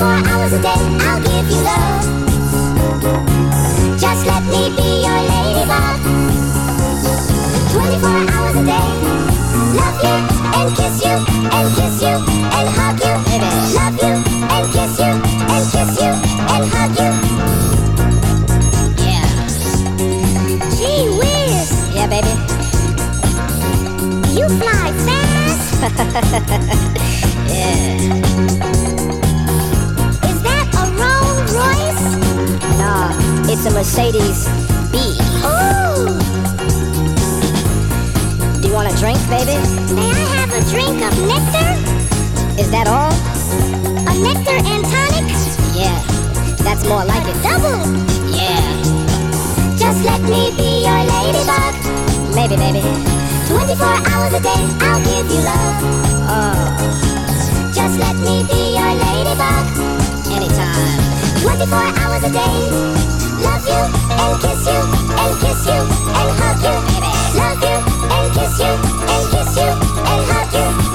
hours a day, I'll give you love. Just let me be your ladybug. 24 hours a day. Love you and kiss you and kiss you and hug you. Love you and kiss you and kiss you and hug you. Yeah. Gee whiz, Yeah, baby. you fly fast. Yeah. It's a Mercedes B. Ooh, Do you want a drink, baby? may I have a drink of nectar? Is that all? A nectar and tonic? Yeah. That's more like it. Double. Yeah. Just let me be your ladybug. Maybe, baby. 24 hours a day, I'll give you love. Oh, Just let me be your ladybug. anytime. 24 hours a day. Love you and kiss you and kiss you and hug you. Love you and kiss you and kiss you and hug you.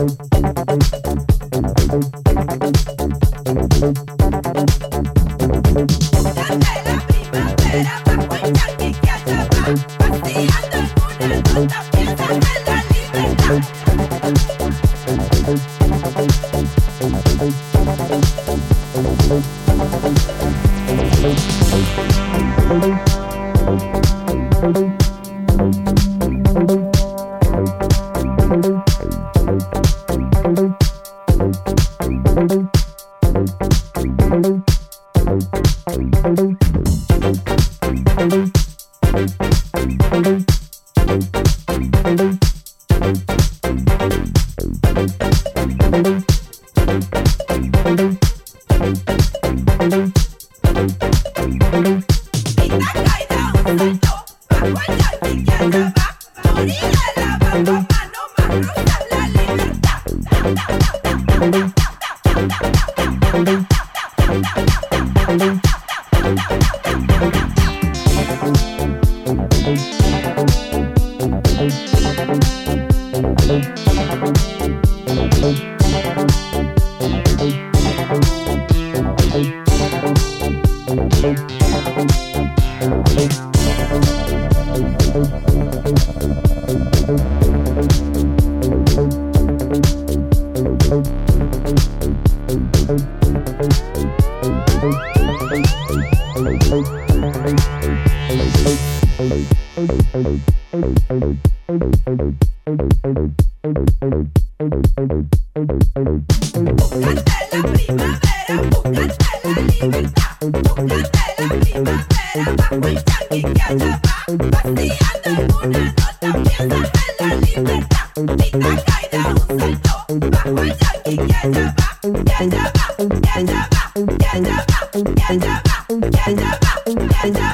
Thank